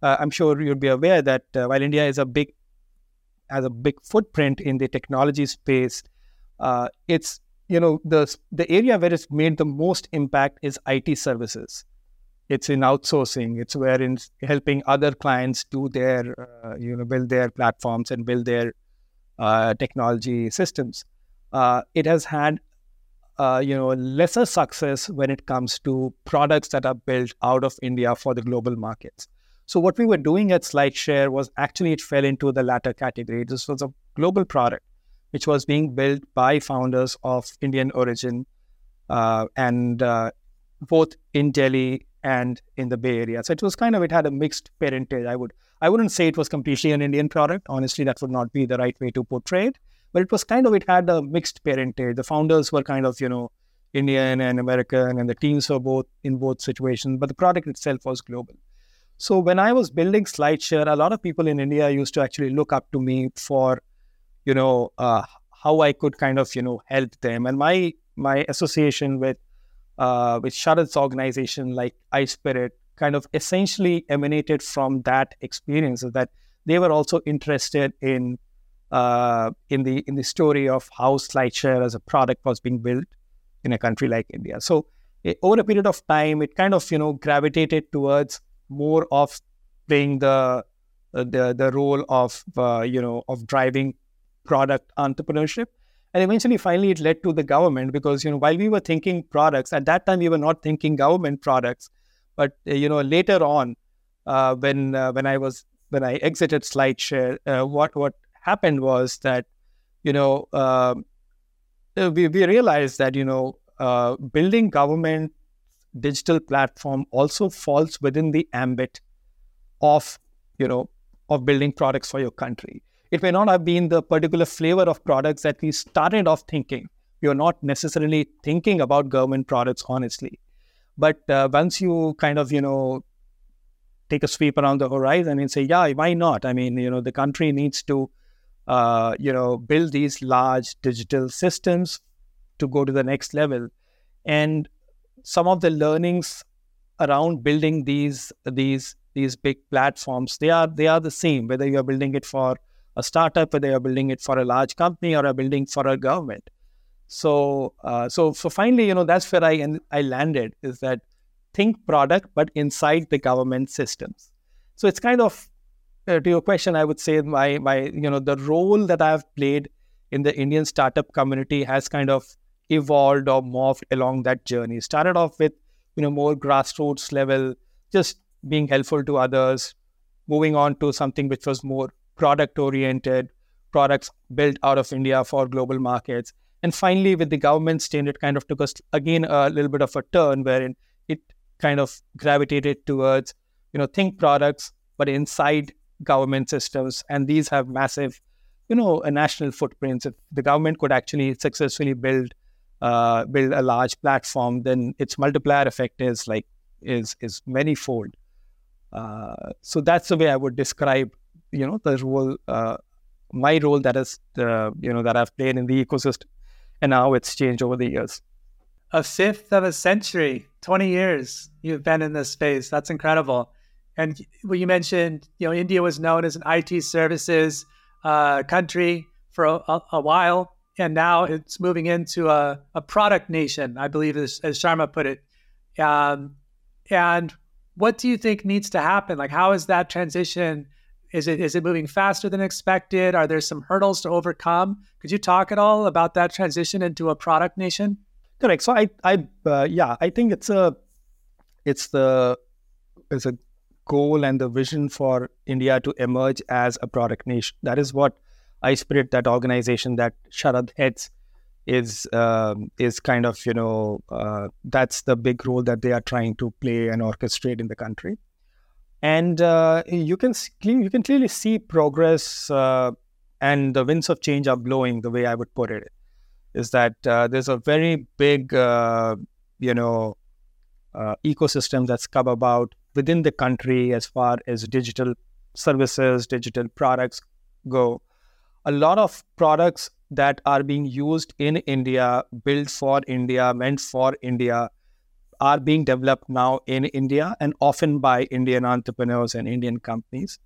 uh, I'm sure you'd be aware that uh, while India is a big has a big footprint in the technology space, uh, it's you know the the area where it's made the most impact is IT services. It's in outsourcing. It's where in helping other clients do their uh, you know build their platforms and build their uh, technology systems. Uh, it has had uh, you know lesser success when it comes to products that are built out of india for the global markets so what we were doing at slideshare was actually it fell into the latter category this was a global product which was being built by founders of indian origin uh, and uh, both in delhi and in the Bay Area. So it was kind of it had a mixed parentage. I would I wouldn't say it was completely an Indian product. Honestly, that would not be the right way to portray it. But it was kind of it had a mixed parentage. The founders were kind of you know Indian and American, and the teams were both in both situations. But the product itself was global. So when I was building SlideShare, a lot of people in India used to actually look up to me for, you know, uh, how I could kind of you know help them. And my my association with uh, with Sharad's organization like iSPIRT kind of essentially emanated from that experience that they were also interested in uh, in the in the story of how SlideShare as a product was being built in a country like India. So it, over a period of time, it kind of you know gravitated towards more of playing the uh, the the role of uh, you know of driving product entrepreneurship. And eventually finally it led to the government because you know while we were thinking products at that time we were not thinking government products. But uh, you know later on uh, when uh, when i was when i exited slideshare uh, what what happened was that you know um, we, we realized that, you know, building government digital platform also falls within the ambit of, you know, of building products for your country. It may not have been the particular flavor of products that we started off thinking. You're not necessarily thinking about government products, honestly. But uh, once you kind of, you know, take a sweep around the horizon and say, yeah, why not? I mean, you know, the country needs to, uh, you know, build these large digital systems to go to the next level. And some of the learnings around building these these these big platforms they are they are the same whether you are building it for a startup whether you're building it for a large company or a building for a government. So uh, so so finally you know that's where i i landed is that think product but inside the government systems. So it's kind of uh, to your question i would say my my you know the role that i've played in the indian startup community has kind of evolved or morphed along that journey. Started off with you know more grassroots level just being helpful to others moving on to something which was more product oriented products built out of india for global markets. And finally with the government stand it kind of took us again a little bit of a turn wherein it kind of gravitated towards you know think products but inside government systems. And these have massive you know national footprints. If the government could actually successfully build uh, build a large platform then its multiplier effect is like is is manyfold uh, so that's the way i would describe you know the role uh, my role that is the you know that i've played in the ecosystem and how it's changed over the years. A fifth of a century 20 years you've been in this space. That's incredible. And well, you mentioned you know india was known as an it services uh, country for a, a, while and now it's moving into a, a product nation i believe as, as sharma put it um, and what do you think needs to happen like how is that transition is it is it moving faster than expected? Are there some hurdles to overcome? Could you talk at all about that transition into a product nation? Correct. So I I uh, yeah I think it's a it's the it's a goal and the vision for India to emerge as a product nation. That is what iSPIRT, that organization that Sharad heads, is um, is kind of you know uh, that's the big role that they are trying to play and orchestrate in the country. And uh, you can you can clearly see progress uh, and the winds of change are blowing the way i would put it is that uh, there's a very big uh, you know uh, ecosystem that's come about within the country as far as digital services digital products go a lot of products that are being used in india built for india meant for india are being developed now in India and often by Indian entrepreneurs and Indian companies.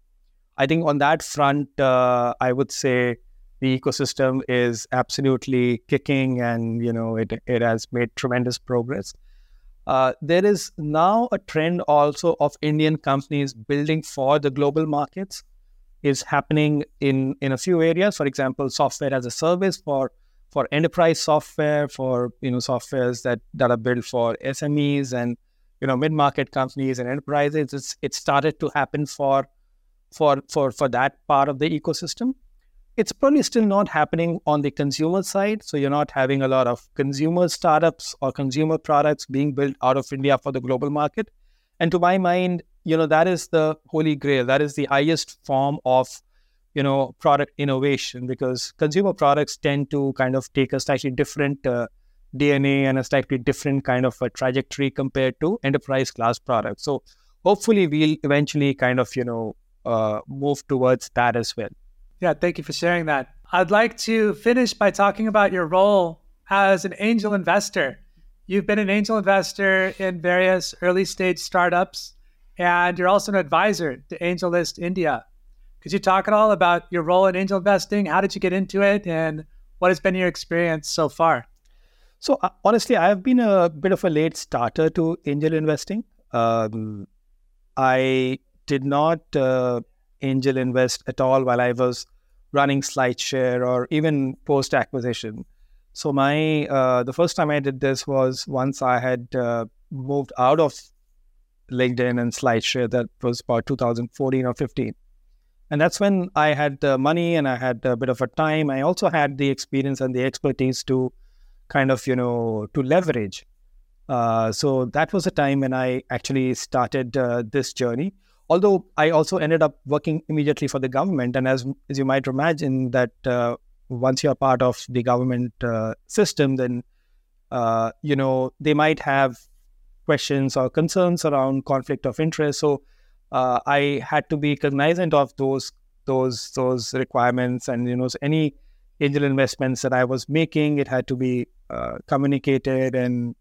I think on that front, uh, I would say the ecosystem is absolutely kicking, and you know it it has made tremendous progress. Uh, there is now a trend also of Indian companies building for the global markets is happening in in a few areas. For example, software as a service for for enterprise software, for you know softwares that that are built for SMEs and you know mid market companies and enterprises. It's it started to happen for for for for that part of the ecosystem. It's probably still not happening on the consumer side. So you're not having a lot of consumer startups or consumer products being built out of India for the global market. And to my mind, you know that is the holy grail. That is the highest form of you know product innovation because consumer products tend to kind of take a slightly different uh, dna and a slightly different kind of a trajectory compared to enterprise class products. So hopefully we'll eventually kind of you know uh, move towards that as well. Yeah thank you for sharing that. I'd like to finish by talking about your role as an angel investor. You've been an angel investor in various early stage startups and you're also an advisor to AngelList India could you talk at all about your role in angel investing? How did you get into it, and what has been your experience so far? So uh, honestly, I have been a bit of a late starter to angel investing. Um, I did not uh, angel invest at all while I was running SlideShare or even post acquisition. So my uh, the first time I did this was once I had uh, moved out of LinkedIn and SlideShare. That was about 2014 or 15 and that's when I had the money and I had a bit of a time. I also had the experience and the expertise to kind of you know to leverage. Uh, so that was a time when I actually started uh, this journey. Although I also ended up working immediately for the government, and as as you might imagine, that uh, once you're part of the government uh, system, then uh, you know they might have questions or concerns around conflict of interest. So uh, I had to be cognizant of those those those requirements, and you know any angel investments that I was making, it had to be uh, communicated and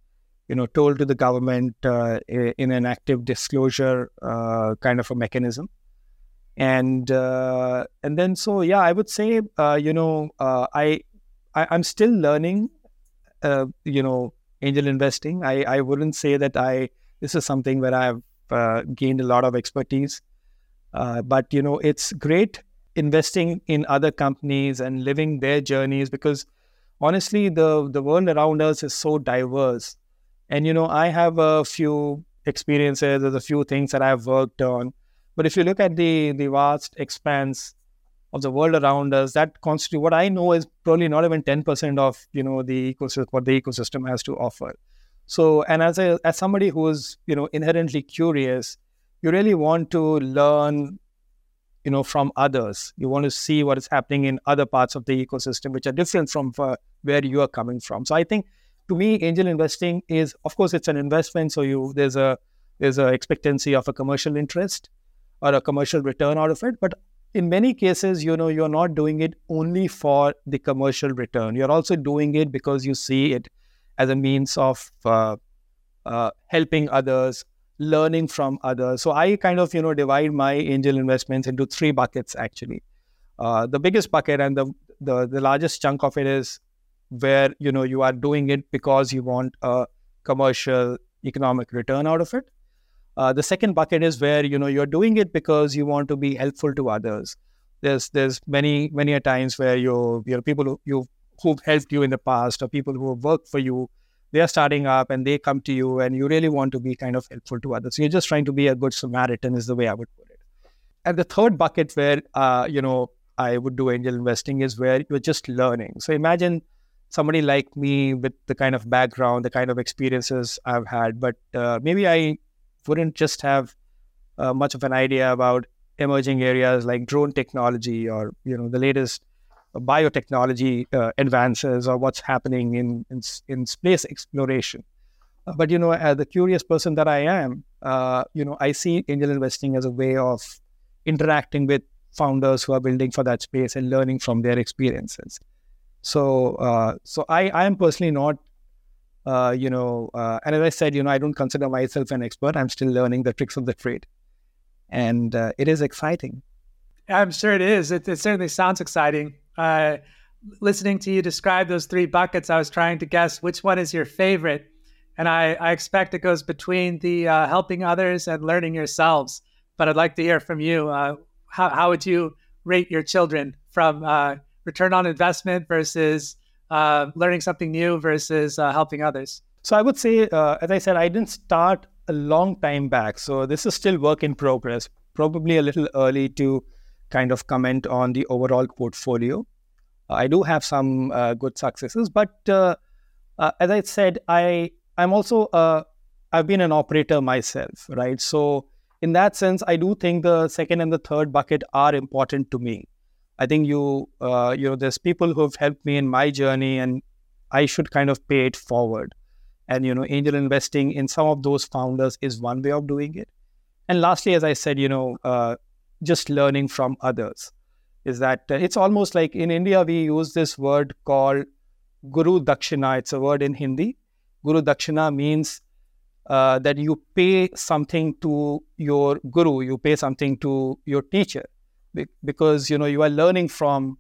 you know told to the government uh, in an active disclosure uh, kind of a mechanism. And uh, and then so yeah, I would say uh, you know I, I am still learning you know angel investing. I, I wouldn't say that I this is something where I've uh, gained a lot of expertise. Uh, but you know, it's great investing in other companies and living their journeys because honestly, the the world around us is so diverse. And you know, I have a few experiences. There's a few things that I've worked on. But if you look at the the vast expanse of the world around us that constitute what I know is probably not even 10% of you know the ecosystem what the ecosystem has to offer. So and as a as somebody who is you know inherently curious, you really want to learn you know from others. You want to see what is happening in other parts of the ecosystem which are different from uh, where you are coming from. So I think to me angel investing is of course it's an investment so you there's a there's a expectancy of a commercial interest or a commercial return out of it but in many cases, you know, you're not doing it only for the commercial return. You're also doing it because you see it as a means of uh, uh, helping others, learning from others. So I kind of, you know, divide my angel investments into three buckets actually. Uh, the biggest bucket and the, the the largest chunk of it is where you know you are doing it because you want a commercial economic return out of it uh, the second bucket is where you know you're doing it because you want to be helpful to others. There's there's many many times where you you know people who you who've helped you in the past or people who have worked for you, they are starting up and they come to you and you really want to be kind of helpful to others. So you're just trying to be a good Samaritan is the way I would put it. And the third bucket where uh, you know I would do angel investing is where you're just learning. So imagine somebody like me with the kind of background, the kind of experiences I've had, but uh, maybe I wouldn't just have uh, much of an idea about emerging areas like drone technology or you know the latest biotechnology uh, advances or what's happening in in, in space exploration. Uh, but you know, as the curious person that I am, uh, you know, I see angel investing as a way of interacting with founders who are building for that space and learning from their experiences. So, uh, so I, I am personally not uh, you know, uh, and as I said, you know, I don't consider myself an expert. I'm still learning the tricks of the trade, and uh, it is exciting. I'm sure it is. It, it certainly sounds exciting. Uh, listening to you describe those three buckets, I was trying to guess which one is your favorite, and I, I expect it goes between the uh, helping others and learning yourselves. But I'd like to hear from you. Uh, how how would you rate your children from return on investment versus uh, learning something new versus uh, helping others? So I would say, uh, as I said, I didn't start a long time back. So this is still work in progress. Probably a little early to kind of comment on the overall portfolio. I do have some uh, good successes, but uh, as I said, I I'm also I've been an operator myself, right? So in that sense, I do think the second and the third bucket are important to me. I think you, uh, you know, there's people who have helped me in my journey, and I should kind of pay it forward. And you know, angel investing in some of those founders is one way of doing it. And lastly, as I said, you know, uh, just learning from others is that uh, it's almost like in India we use this word called Guru Dakshina. It's a word in Hindi. Guru Dakshina means uh, that you pay something to your guru, you pay something to your teacher because you know you are learning from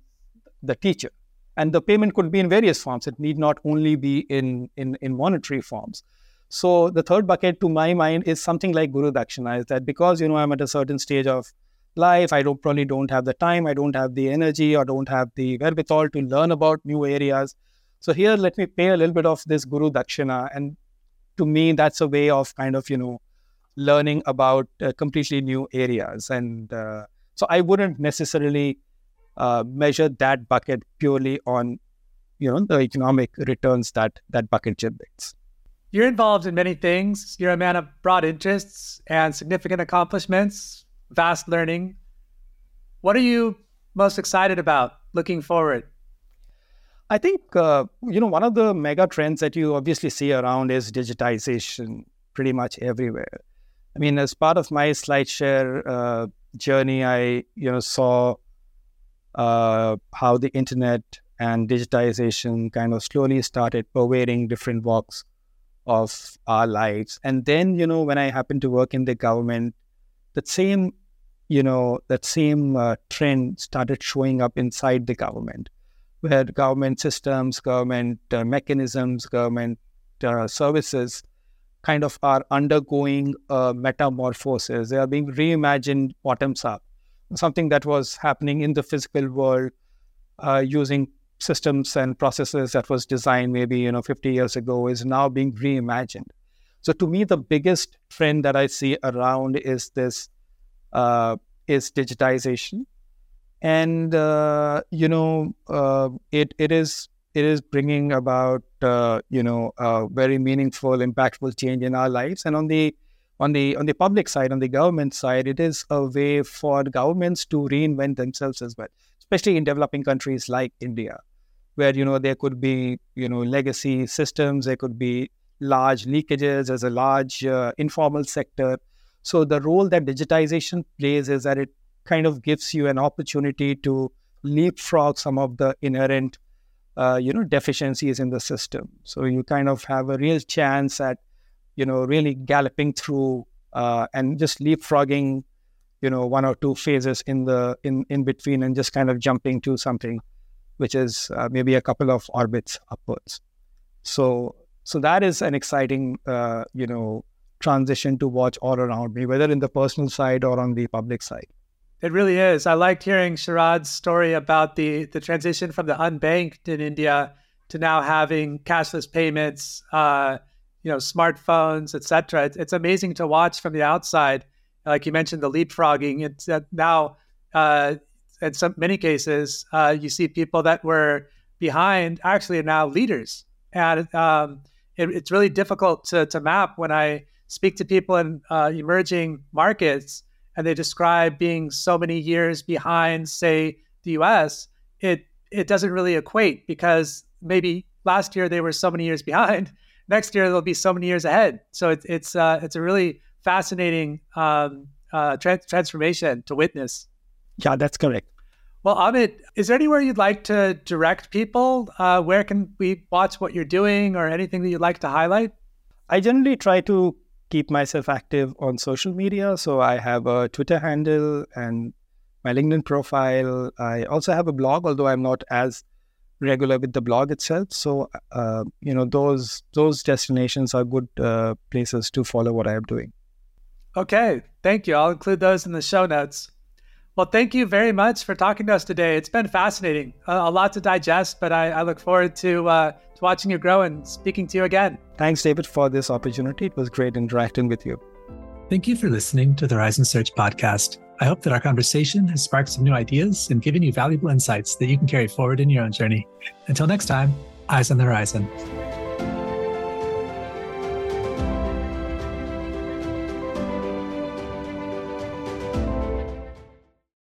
the teacher. And the payment could be in various forms. It need not only be in in, in monetary forms. So the third bucket to my mind is something like guru dakshina is that because you know i'm at a certain stage of life i don't probably don't have the time i don't have the energy or don't have the wherewithal to learn about new areas. So here let me pay a little bit of this guru dakshina. And to me that's a way of kind of you know learning about uh, completely new areas. And uh, so I wouldn't necessarily uh, measure that bucket purely on, you know the economic returns that that bucket generates. You're involved in many things. You're a man of broad interests and significant accomplishments, vast learning. What are you most excited about looking forward? I think uh, you know one of the mega trends that you obviously see around is digitization, pretty much everywhere. I mean, as part of my SlideShare uh, journey, I you know saw uh, how the internet and digitization kind of slowly started pervading different walks of our lives. And then, you know, when I happened to work in the government, that same, you know, that same uh, trend started showing up inside the government, where government systems, government uh, mechanisms, government uh, services kind of are undergoing a metamorphosis. They are being reimagined bottoms up. Something that was happening in the physical world uh, using systems and processes that was designed maybe you know 50 years ago is now being reimagined so to me the biggest trend that i see around is this uh, is digitization and uh, you know uh, it it is it is bringing about uh, you know very meaningful impactful change in our lives and on the on the on the public side on the government side it is a way for governments to reinvent themselves as well especially in developing countries like india where you know there could be you know legacy systems, there could be large leakages as a large uh, informal sector. So the role that digitization plays is that it kind of gives you an opportunity to leapfrog some of the inherent uh, you know deficiencies in the system. So you kind of have a real chance at you know really galloping through uh, and just leapfrogging you know one or two phases in the in in between and just kind of jumping to something which is uh, maybe a couple of orbits upwards. So, so that is an exciting, uh, you know, transition to watch all around me, whether in the personal side or on the public side. It really is. I liked hearing Sharad's story about the the transition from the unbanked in India to now having cashless payments, uh, you know, smartphones, etc. It's, it's amazing to watch from the outside. Like you mentioned, the leapfrogging. It's uh, now uh, in some many cases, uh, you see people that were behind actually are now leaders, and um, it, it's really difficult to, to map when I speak to people in uh, emerging markets and they describe being so many years behind, say, the U.S. It it doesn't really equate because maybe last year they were so many years behind. Next year they'll be so many years ahead. So it, it's uh, it's a really fascinating um, uh, tra- transformation to witness. Yeah, that's correct. Well, Amit, is there anywhere you'd like to direct people? Uh, where can we watch what you're doing or anything that you'd like to highlight? I generally try to keep myself active on social media. So I have a Twitter handle and my LinkedIn profile. I also have a blog, although I'm not as regular with the blog itself. So, uh, you know, those those destinations are good uh, places to follow what I am doing. Okay, thank you. I'll include those in the show notes. Well, thank you very much for talking to us today. It's been fascinating, a, a lot to digest, but I, I look forward to, uh, to watching you grow and speaking to you again. Thanks, David, for this opportunity. It was great interacting with you. Thank you for listening to the Horizon Search podcast. I hope that our conversation has sparked some new ideas and given you valuable insights that you can carry forward in your own journey. Until next time, eyes on the horizon.